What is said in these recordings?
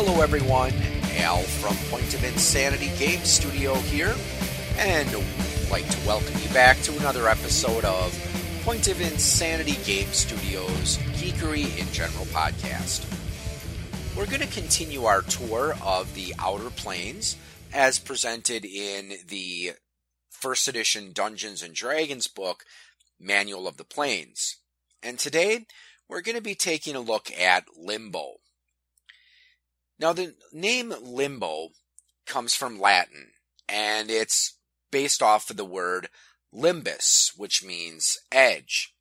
Hello, everyone. Al from Point of Insanity Game Studio here, and I'd like to welcome you back to another episode of Point of Insanity Game Studios Geekery in General podcast. We're going to continue our tour of the Outer Planes as presented in the first edition Dungeons and Dragons book, Manual of the Planes. And today we're going to be taking a look at Limbo. Now, the name Limbo comes from Latin, and it's based off of the word limbus, which means edge.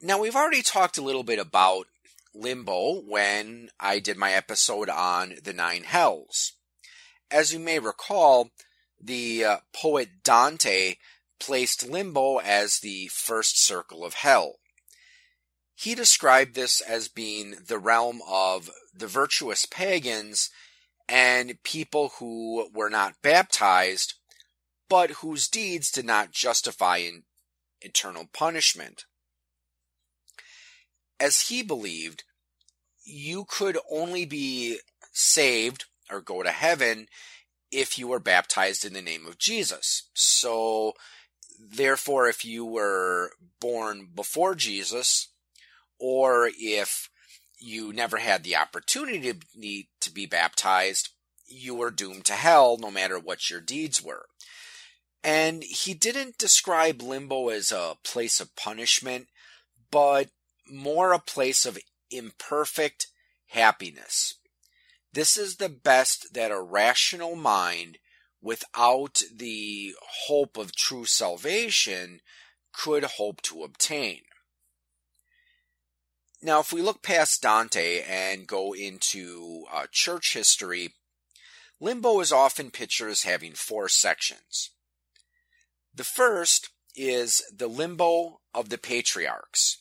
Now, we've already talked a little bit about limbo when I did my episode on the nine hells. As you may recall, the uh, poet Dante placed limbo as the first circle of hell. He described this as being the realm of the virtuous pagans and people who were not baptized, but whose deeds did not justify in eternal punishment. As he believed, you could only be saved or go to heaven if you were baptized in the name of Jesus. So, therefore, if you were born before Jesus, or if you never had the opportunity to, be baptized, you were doomed to hell no matter what your deeds were. And he didn't describe limbo as a place of punishment, but more a place of imperfect happiness. This is the best that a rational mind, without the hope of true salvation, could hope to obtain. Now, if we look past Dante and go into uh, church history, limbo is often pictured as having four sections. The first is the limbo of the patriarchs.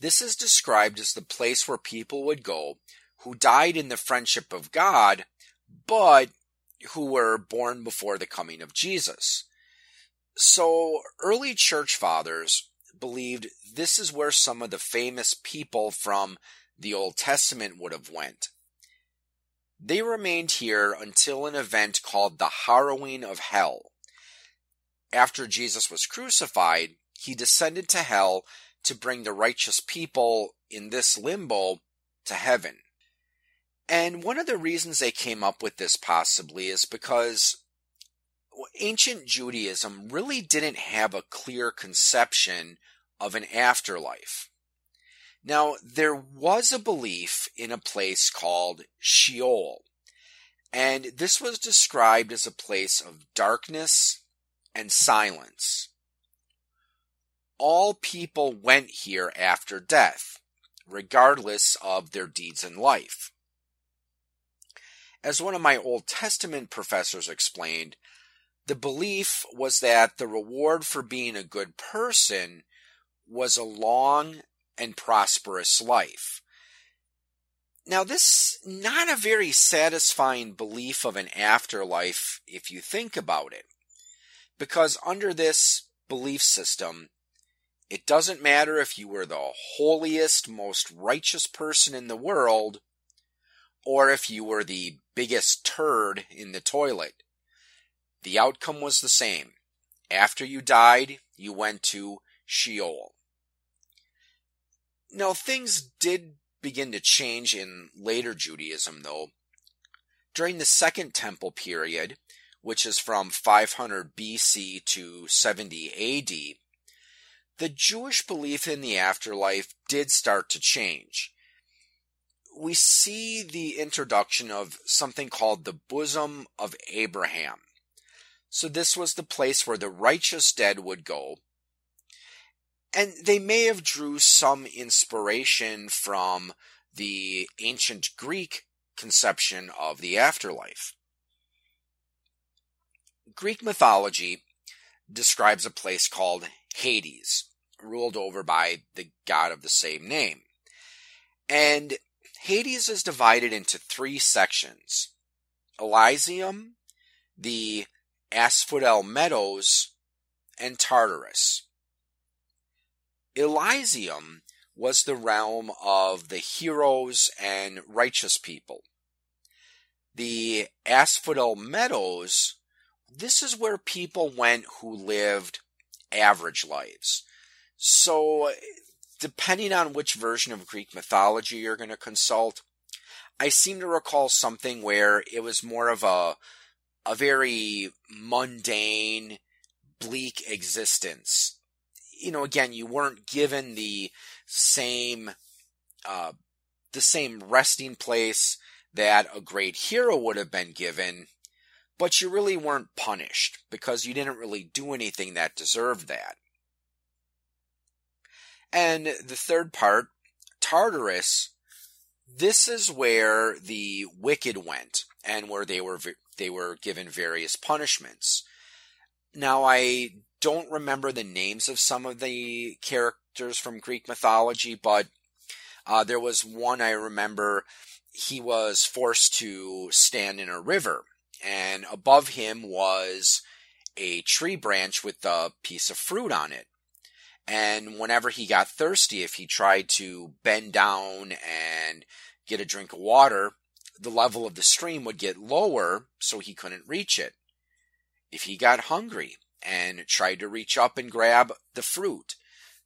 This is described as the place where people would go who died in the friendship of God, but who were born before the coming of Jesus. So early church fathers believed this is where some of the famous people from the Old Testament would have went. They remained here until an event called the harrowing of hell. After Jesus was crucified, he descended to hell to bring the righteous people in this limbo to heaven. And one of the reasons they came up with this possibly is because ancient Judaism really didn't have a clear conception of an afterlife. Now, there was a belief in a place called Sheol, and this was described as a place of darkness and silence. All people went here after death, regardless of their deeds in life. As one of my Old Testament professors explained, the belief was that the reward for being a good person was a long and prosperous life. Now, this not a very satisfying belief of an afterlife if you think about it. Because under this belief system, it doesn't matter if you were the holiest, most righteous person in the world, or if you were the biggest turd in the toilet. The outcome was the same. After you died, you went to Sheol. Now, things did begin to change in later Judaism, though. During the Second Temple period, which is from 500 BC to 70 AD, the Jewish belief in the afterlife did start to change. We see the introduction of something called the bosom of Abraham. So, this was the place where the righteous dead would go and they may have drew some inspiration from the ancient Greek conception of the afterlife. Greek mythology describes a place called Hades, ruled over by the god of the same name. And Hades is divided into three sections Elysium, the Asphodel Meadows, and Tartarus. Elysium was the realm of the heroes and righteous people. The Asphodel Meadows, this is where people went who lived average lives. So, depending on which version of Greek mythology you're going to consult, I seem to recall something where it was more of a a very mundane, bleak existence. You know, again, you weren't given the same uh, the same resting place that a great hero would have been given, but you really weren't punished because you didn't really do anything that deserved that. And the third part, Tartarus, this is where the wicked went and where they were they were given various punishments. Now I don't remember the names of some of the characters from Greek mythology, but uh, there was one I remember. He was forced to stand in a river, and above him was a tree branch with a piece of fruit on it. And whenever he got thirsty, if he tried to bend down and get a drink of water, the level of the stream would get lower so he couldn't reach it. If he got hungry and tried to reach up and grab the fruit,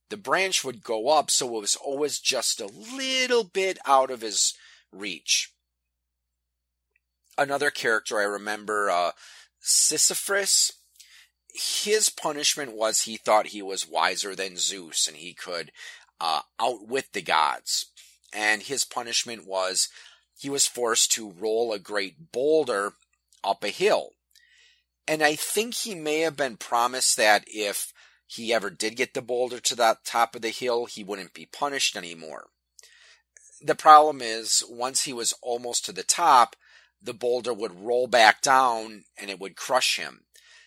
the branch would go up so it was always just a little bit out of his reach. Another character I remember, uh, Sisyphus, his punishment was he thought he was wiser than Zeus and he could uh, outwit the gods. And his punishment was he was forced to roll a great boulder up a hill. And I think he may have been promised that if he ever did get the boulder to the top of the hill, he wouldn't be punished anymore. The problem is, once he was almost to the top, the boulder would roll back down and it would crush him.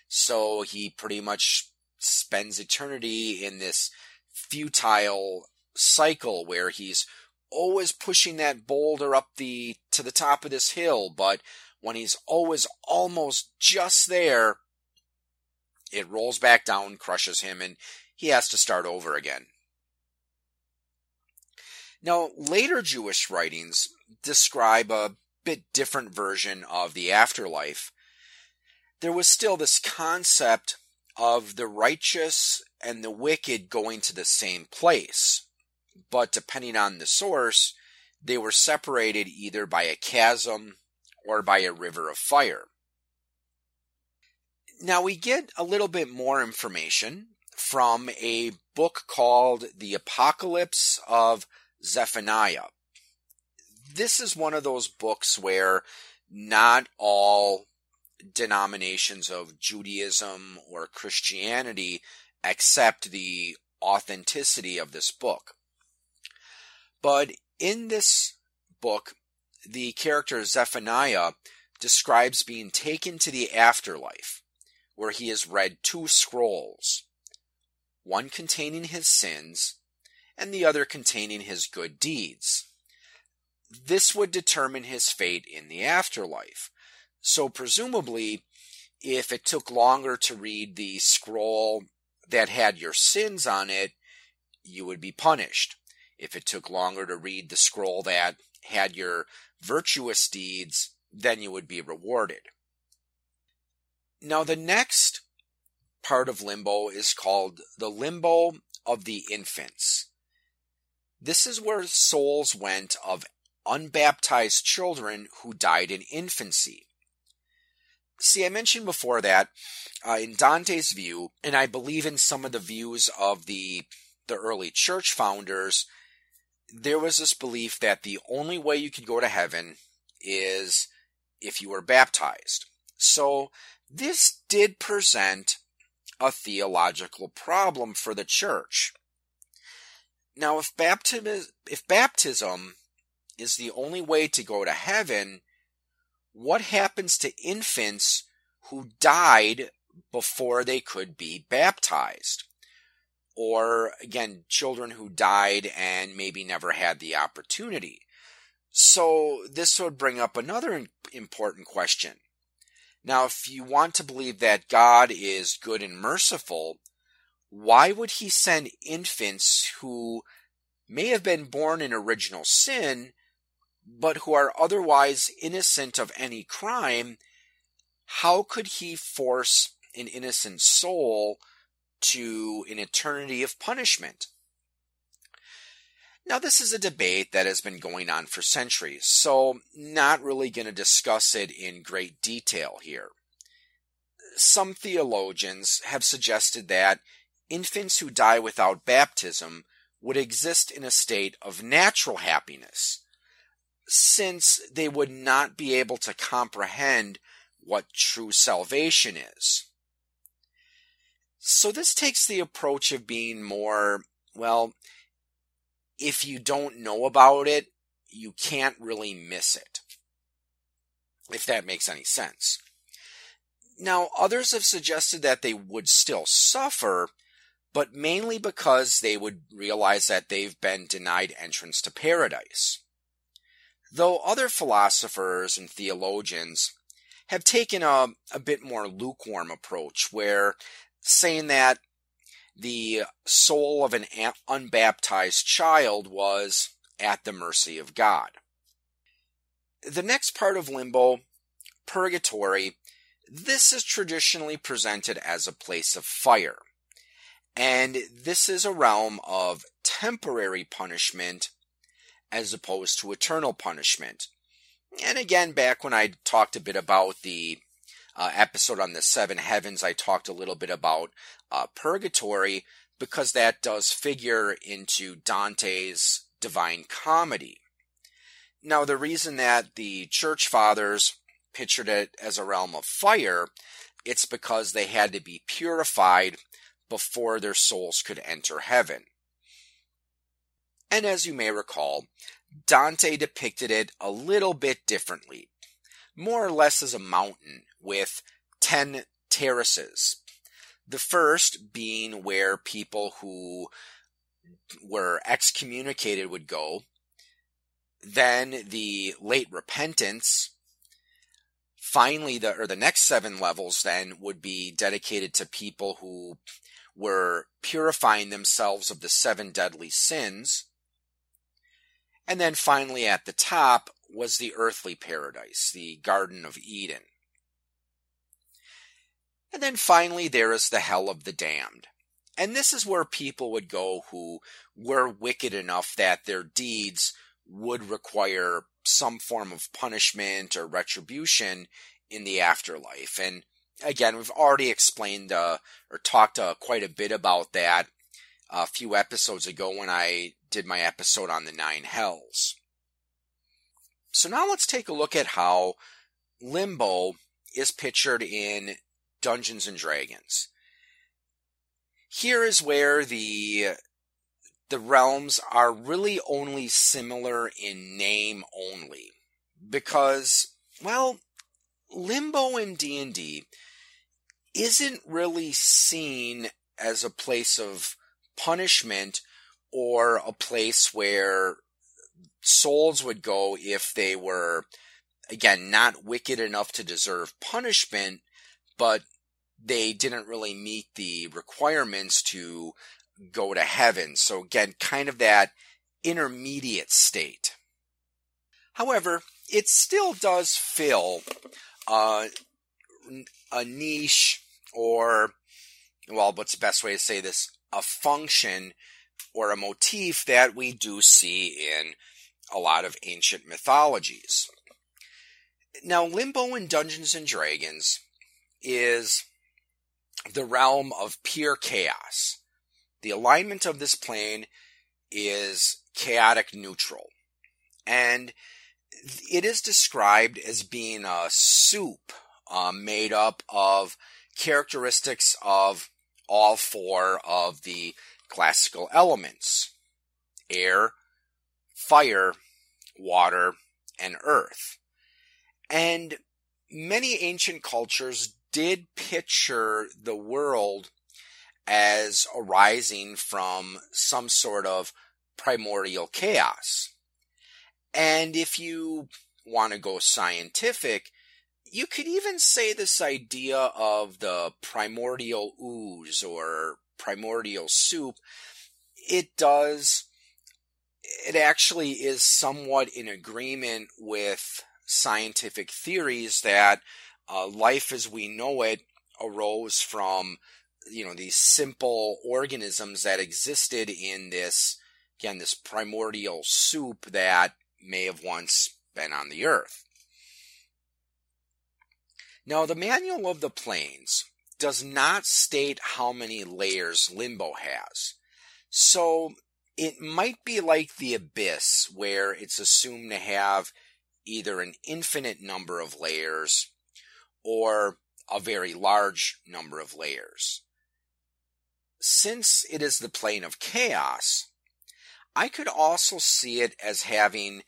So he pretty much spends eternity in this futile cycle where he's always pushing that boulder up the to the top of this hill, but when he's always almost just there, it rolls back down, crushes him, and he has to start over again. Now, later Jewish writings describe a bit different version of the afterlife, there was still this concept of the righteous and the wicked going to the same place. But depending on the source, they were separated either by a chasm or by a river of fire. Now we get a little bit more information from a book called The Apocalypse of Zephaniah. This is one of those books where not all denominations of Judaism or Christianity accept the authenticity of this book. But in this book, the character Zephaniah describes being taken to the afterlife, where he has read two scrolls, one containing his sins and the other containing his good deeds. This would determine his fate in the afterlife. So presumably, if it took longer to read the scroll that had your sins on it, you would be punished. If it took longer to read the scroll that had your virtuous deeds, then you would be rewarded. Now, the next part of limbo is called the limbo of the infants. This is where souls went of unbaptized children who died in infancy. See, I mentioned before that uh, in Dante's view, and I believe in some of the views of the the early church founders, there was this belief that the only way you could go to heaven is if you were baptized. So this did present a theological problem for the church. Now, if baptism, if baptism is the only way to go to heaven, what happens to infants who died before they could be baptized? Or again, children who died and maybe never had the opportunity. So this would bring up another important question. Now, if you want to believe that God is good and merciful, why would he send infants who may have been born in original sin, but who are otherwise innocent of any crime, how could he force an innocent soul to an eternity of punishment? Now, this is a debate that has been going on for centuries, so not really going to discuss it in great detail here. Some theologians have suggested that infants who die without baptism would exist in a state of natural happiness, since they would not be able to comprehend what true salvation is. So this takes the approach of being more, well, if you don't know about it, you can't really miss it. If that makes any sense. Now, others have suggested that they would still suffer, but mainly because they would realize that they've been denied entrance to paradise. Though other philosophers and theologians have taken a, a bit more lukewarm approach where saying that the soul of an unbaptized child was at the mercy of God. The next part of limbo, purgatory, this is traditionally presented as a place of fire. And this is a realm of temporary punishment as opposed to eternal punishment. And again, back when I talked a bit about the uh, episode on the seven heavens, I talked a little bit about uh, purgatory because that does figure into Dante's Divine Comedy. Now, the reason that the church fathers pictured it as a realm of fire, it's because they had to be purified before their souls could enter heaven. And as you may recall, Dante depicted it a little bit differently, more or less as a mountain with 10 terraces. The first being where people who were excommunicated would go. Then the late repentance. Finally, the or the next seven levels then would be dedicated to people who were purifying themselves of the seven deadly sins. And then finally at the top was the earthly paradise, the Garden of Eden. And then finally there is the hell of the damned. And this is where people would go who were wicked enough that their deeds would require some form of punishment or retribution in the afterlife. And again, we've already explained uh, or talked uh, quite a bit about that a few episodes ago when I did my episode on the nine hells. So now let's take a look at how limbo is pictured in Dungeons and Dragons. Here is where the the realms are really only similar in name only because well limbo in D&D isn't really seen as a place of punishment or a place where souls would go if they were, again, not wicked enough to deserve punishment, but they didn't really meet the requirements to go to heaven. So again, kind of that intermediate state. However, it still does fill uh, a niche or, well, what's the best way to say this? A function or a motif that we do see in a lot of ancient mythologies. Now, Limbo in Dungeons and Dragons is the realm of pure chaos. The alignment of this plane is chaotic neutral. And it is described as being a soup uh, made up of characteristics of all four of the classical elements air, fire, water, and earth. And many ancient cultures did picture the world as arising from some sort of primordial chaos. And if you want to go scientific, you could even say this idea of the primordial ooze or primordial soup, it does it actually is somewhat in agreement with scientific theories that uh, life as we know it arose from you know these simple organisms that existed in this again this primordial soup that may have once been on the earth. Now the manual of the planes does not state how many layers limbo has. So it might be like the abyss where it's assumed to have either an infinite number of layers or a very large number of layers. Since it is the plane of chaos, I could also see it as having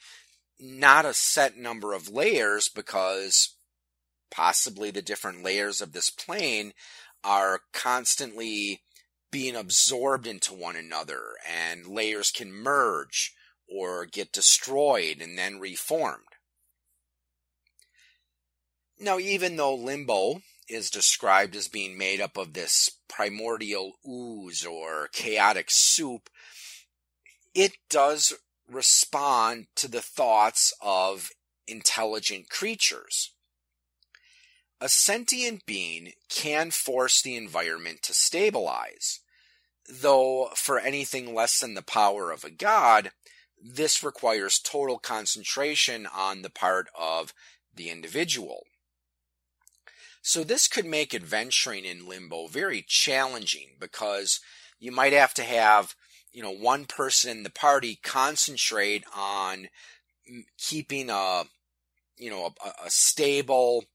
not a set number of layers because possibly the different layers of this plane are constantly being absorbed into one another and layers can merge or get destroyed and then reformed. Now, even though limbo is described as being made up of this primordial ooze or chaotic soup, it does respond to the thoughts of intelligent creatures. A sentient being can force the environment to stabilize, though for anything less than the power of a god, this requires total concentration on the part of the individual. So this could make adventuring in limbo very challenging because you might have to have, you know, one person in the party concentrate on keeping a, you know, a, a stable,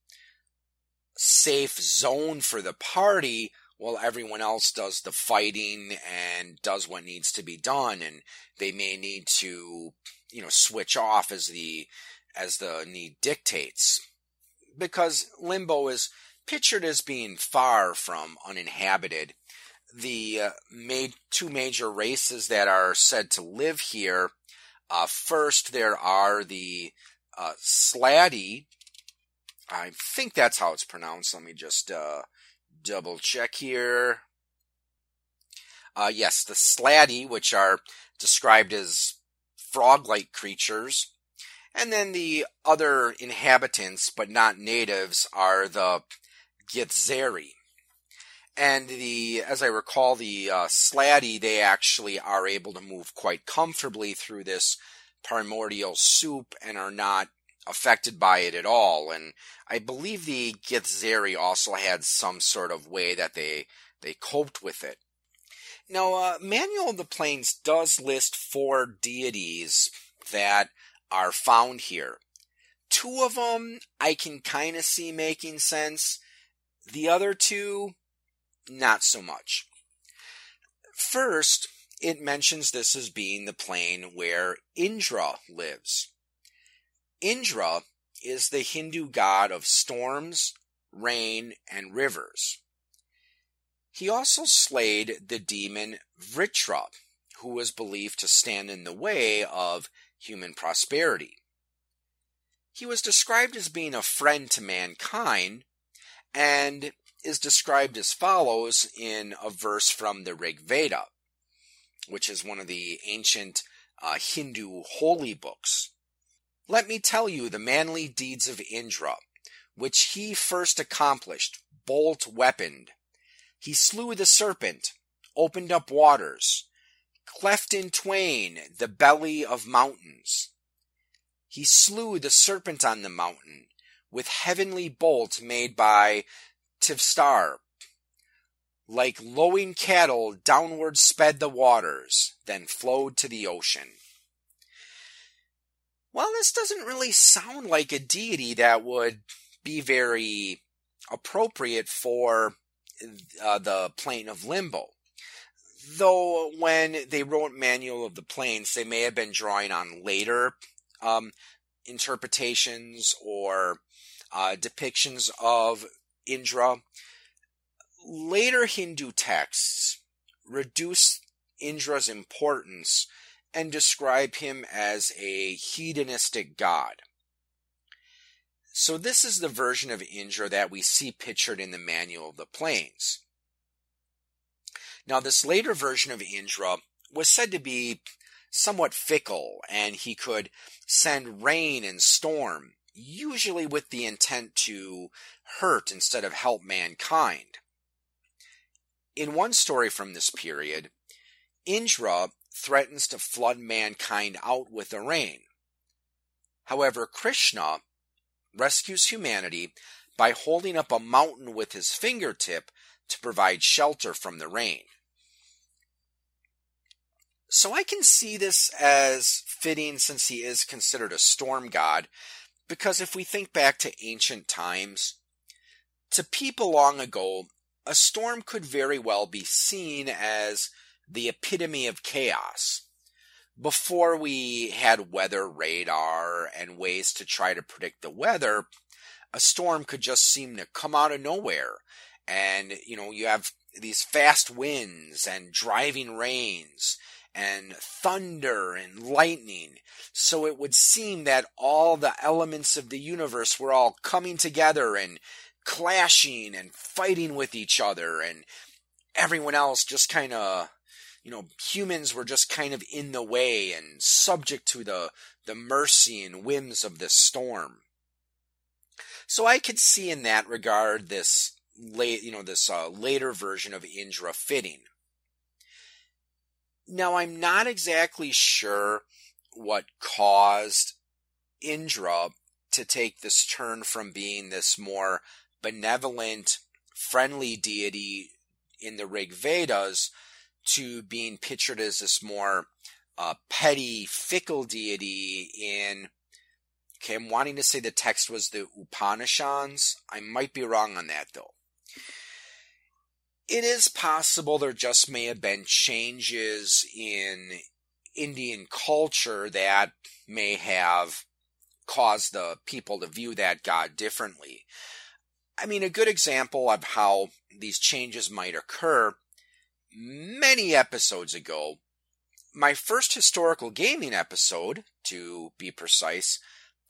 safe zone for the party while everyone else does the fighting and does what needs to be done and they may need to you know switch off as the as the need dictates because limbo is pictured as being far from uninhabited. The uh, two major races that are said to live here. Uh, first, there are the uh, Slaadi. I think that's how it's pronounced. Let me just uh, double check here. Uh, yes, the Slaadi, which are described as frog-like creatures. And then the other inhabitants, but not natives, are the Githzerai. And the, as I recall, the uh, Slaadi, they actually are able to move quite comfortably through this primordial soup and are not affected by it at all. And I believe the Githzerai also had some sort of way that they they coped with it. Now, uh, Manual of the Planes does list four deities that are found here. Two of them I can kind of see making sense. The other two, not so much. First, it mentions this as being the plane where Indra lives. Indra is the Hindu god of storms, rain, and rivers. He also slayed the demon Vritra, who was believed to stand in the way of human prosperity. He was described as being a friend to mankind, and is described as follows in a verse from the Rig Veda, which is one of the ancient uh, Hindu holy books. Let me tell you the manly deeds of Indra, which he first accomplished, bolt weaponed. He slew the serpent, opened up waters, cleft in twain the belly of mountains. He slew the serpent on the mountain, with heavenly bolt made by Tvashtar. Like lowing cattle, downward sped the waters, then flowed to the ocean. Well, this doesn't really sound like a deity that would be very appropriate for uh, the plane of limbo. Though when they wrote Manual of the Planes, they may have been drawing on later um, interpretations or uh, depictions of Indra. Later Hindu texts reduce Indra's importance and describe him as a hedonistic god. So this is the version of Indra that we see pictured in the Manual of the Planes. Now this later version of Indra was said to be somewhat fickle and he could send rain and storm, usually with the intent to hurt instead of help mankind. In one story from this period, Indra threatens to flood mankind out with the rain. However, Krishna rescues humanity by holding up a mountain with his fingertip to provide shelter from the rain. So I can see this as fitting since he is considered a storm god, because if we think back to ancient times, to people long ago, a storm could very well be seen as the epitome of chaos. Before we had weather radar and ways to try to predict the weather, a storm could just seem to come out of nowhere. And, you know, you have these fast winds and driving rains and thunder and lightning. So it would seem that all the elements of the universe were all coming together and clashing and fighting with each other and everyone else just kind of you know humans were just kind of in the way and subject to the the mercy and whims of this storm. So i could see in that regard this late you know this uh, later version of indra fitting. Now i'm not exactly sure what caused indra to take this turn from being this more benevolent, friendly deity in the Rig Vedas to being pictured as this more uh, petty, fickle deity in. Okay, I'm wanting to say the text was the Upanishads. I might be wrong on that though. It is possible there just may have been changes in Indian culture that may have caused the people to view that god differently. I mean, a good example of how these changes might occur many episodes ago, my first historical gaming episode, to be precise,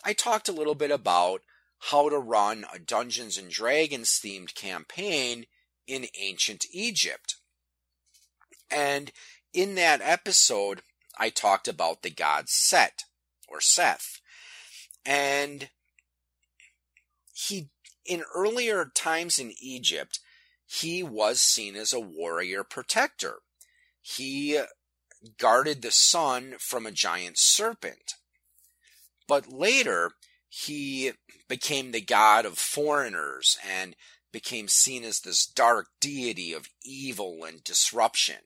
I talked a little bit about how to run a Dungeons and Dragons themed campaign in ancient Egypt. And in that episode, I talked about the god Set or Seth. And he in earlier times in Egypt, he was seen as a warrior protector. He guarded the sun from a giant serpent. But later, he became the god of foreigners and became seen as this dark deity of evil and disruption.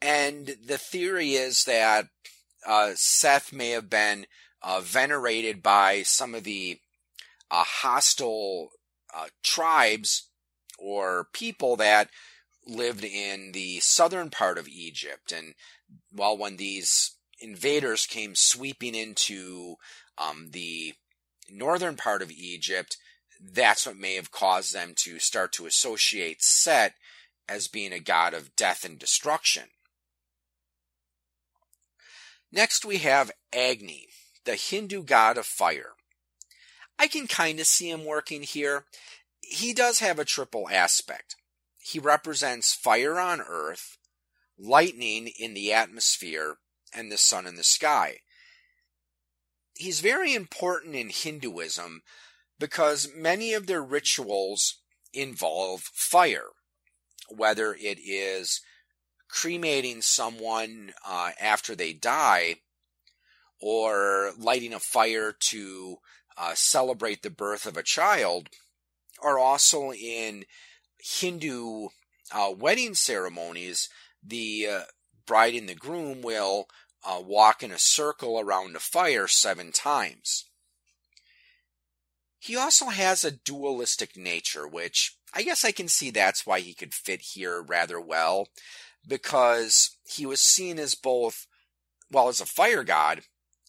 And the theory is that uh, Seth may have been uh, venerated by some of the uh, hostile uh, tribes or people that lived in the southern part of Egypt. And well, when these invaders came sweeping into um, the northern part of Egypt, that's what may have caused them to start to associate Set as being a god of death and destruction. Next, we have Agni, the Hindu god of fire. I can kind of see him working here. He does have a triple aspect. He represents fire on earth, lightning in the atmosphere, and the sun in the sky. He's very important in Hinduism because many of their rituals involve fire, whether it is cremating someone uh, after they die or lighting a fire to uh, celebrate the birth of a child are also in Hindu uh, wedding ceremonies. The uh, bride and the groom will uh, walk in a circle around a fire seven times. He also has a dualistic nature, which I guess I can see that's why he could fit here rather well, because he was seen as both, well, as a fire god,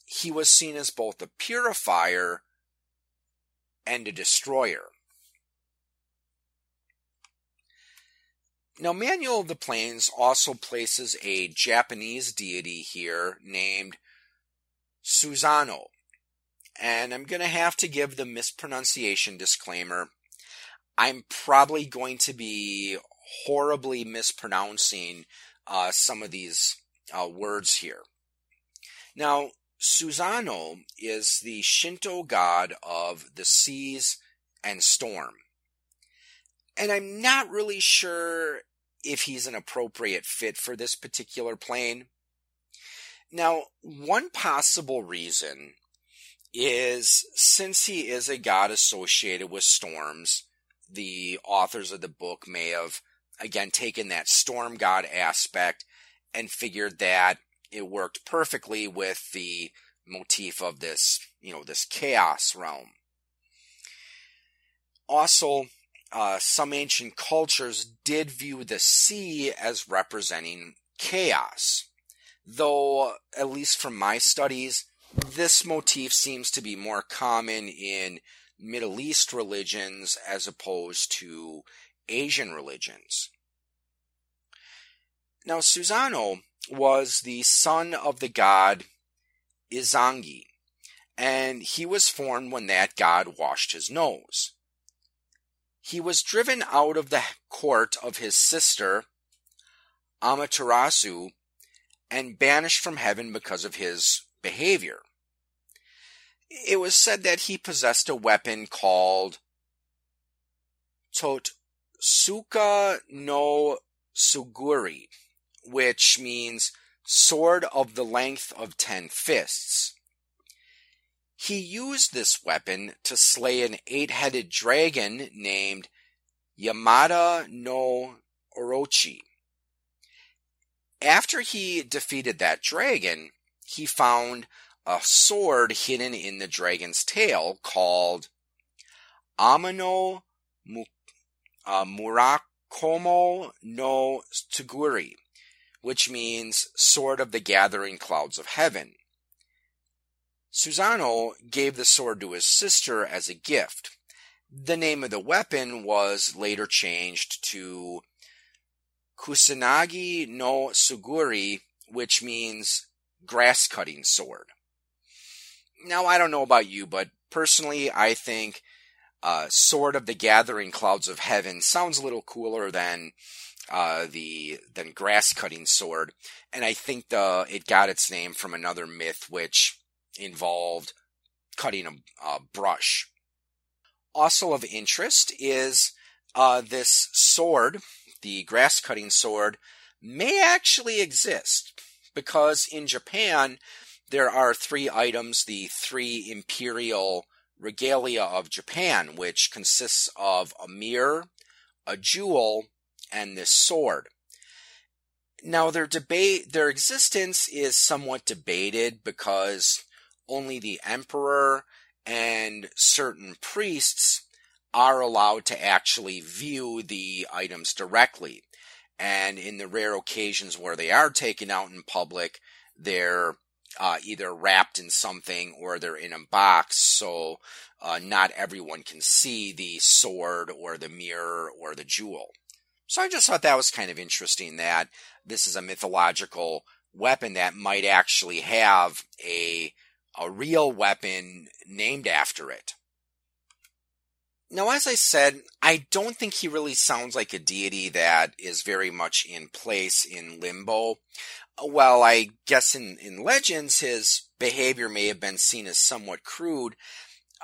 he was seen as both a purifier and a destroyer. Now, Manual of the Planes also places a Japanese deity here named Susano. And I'm going to have to give the mispronunciation disclaimer. I'm probably going to be horribly mispronouncing uh, some of these uh, words here. Now, Susano is the Shinto god of the seas and storm. And I'm not really sure if he's an appropriate fit for this particular plane. Now, one possible reason is since he is a god associated with storms, the authors of the book may have again taken that storm god aspect and figured that it worked perfectly with the motif of this, you know, this chaos realm. Also, uh, some ancient cultures did view the sea as representing chaos. Though, at least from my studies, this motif seems to be more common in Middle East religions as opposed to Asian religions. Now, Susano was the son of the god Izangi, and he was formed when that god washed his nose. He was driven out of the court of his sister Amaterasu and banished from heaven because of his behavior. It was said that he possessed a weapon called Totsuka no Suguri, which means sword of the length of ten fists. He used this weapon to slay an eight headed dragon named Yamata no Orochi. After he defeated that dragon, he found a sword hidden in the dragon's tail called Amano uh, Murakomo no Tsuguri, which means Sword of the Gathering Clouds of Heaven. Susano gave the sword to his sister as a gift. The name of the weapon was later changed to Kusanagi no Suguri, which means grass cutting sword. Now, I don't know about you, but personally, I think uh, Sword of the Gathering Clouds of Heaven sounds a little cooler than uh, the than grass cutting sword, and I think the it got its name from another myth which involved cutting a, a brush. Also of interest is uh, this sword, the grass cutting sword, may actually exist because in Japan there are three items, the three imperial regalia of Japan, which consists of a mirror, a jewel, and this sword. Now their debate, their existence is somewhat debated because only the emperor and certain priests are allowed to actually view the items directly. And in the rare occasions where they are taken out in public, they're uh, either wrapped in something or they're in a box. So uh, not everyone can see the sword or the mirror or the jewel. So I just thought that was kind of interesting that this is a mythological weapon that might actually have a a real weapon named after it. Now, as I said, I don't think he really sounds like a deity that is very much in place in limbo. Well, I guess in, in legends, his behavior may have been seen as somewhat crude,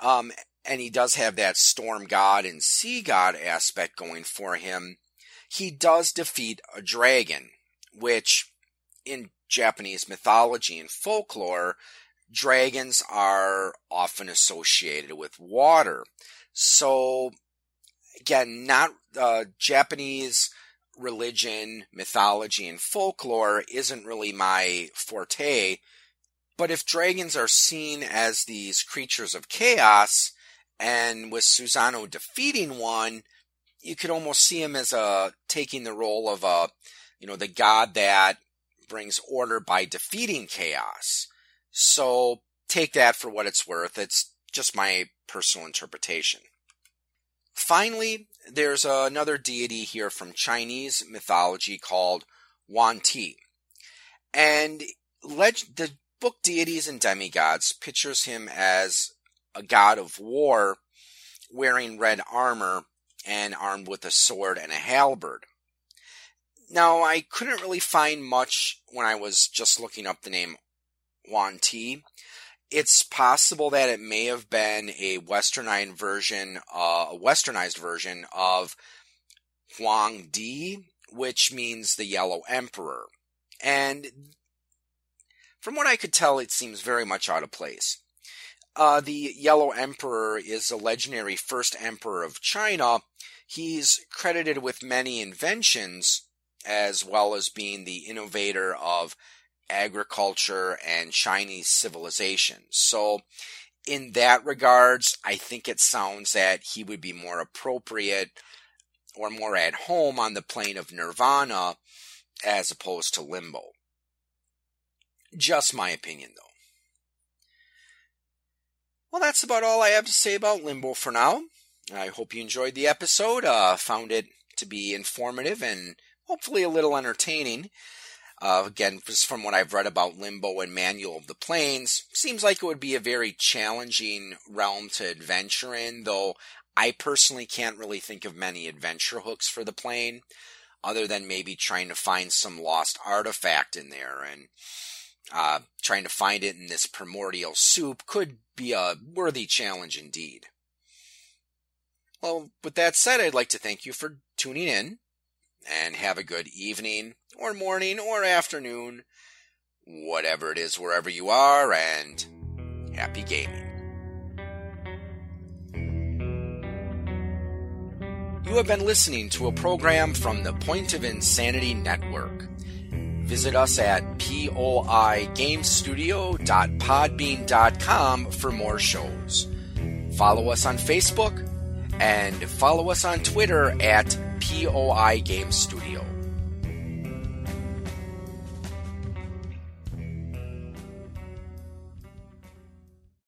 um, and he does have that storm god and sea god aspect going for him. He does defeat a dragon, which in Japanese mythology and folklore dragons are often associated with water. So, again, not uh, Japanese religion, mythology, and folklore isn't really my forte. But if dragons are seen as these creatures of chaos, and with Susano defeating one, you could almost see him as a taking the role of a, you know, the god that brings order by defeating chaos. So take that for what it's worth. It's just my personal interpretation. Finally, there's another deity here from Chinese mythology called Wan Ti. And leg- the book Deities and Demigods pictures him as a god of war wearing red armor and armed with a sword and a halberd. Now, I couldn't really find much when I was just looking up the name Huan Ti. It's possible that it may have been a westernized version, uh, a westernized version of Huang Di, which means the Yellow Emperor. And from what I could tell, it seems very much out of place. Uh, the Yellow Emperor is the legendary first emperor of China. He's credited with many inventions, as well as being the innovator of agriculture and Chinese civilization. So, in that regards, I think it sounds that he would be more appropriate or more at home on the plane of nirvana as opposed to limbo. Just my opinion, though. Well, that's about all I have to say about limbo for now. I hope you enjoyed the episode, uh, found it to be informative and hopefully a little entertaining. Uh, again, just from what I've read about Limbo and Manual of the Planes, seems like it would be a very challenging realm to adventure in, though I personally can't really think of many adventure hooks for the plane, other than maybe trying to find some lost artifact in there and uh, trying to find it in this primordial soup could be a worthy challenge indeed. Well, with that said, I'd like to thank you for tuning in and have a good evening or morning or afternoon, whatever it is, wherever you are, and happy gaming. You have been listening to a program from the Point of Insanity Network. Visit us at poigamestudio.podbean.com for more shows. Follow us on Facebook and follow us on Twitter at POI Game Studio.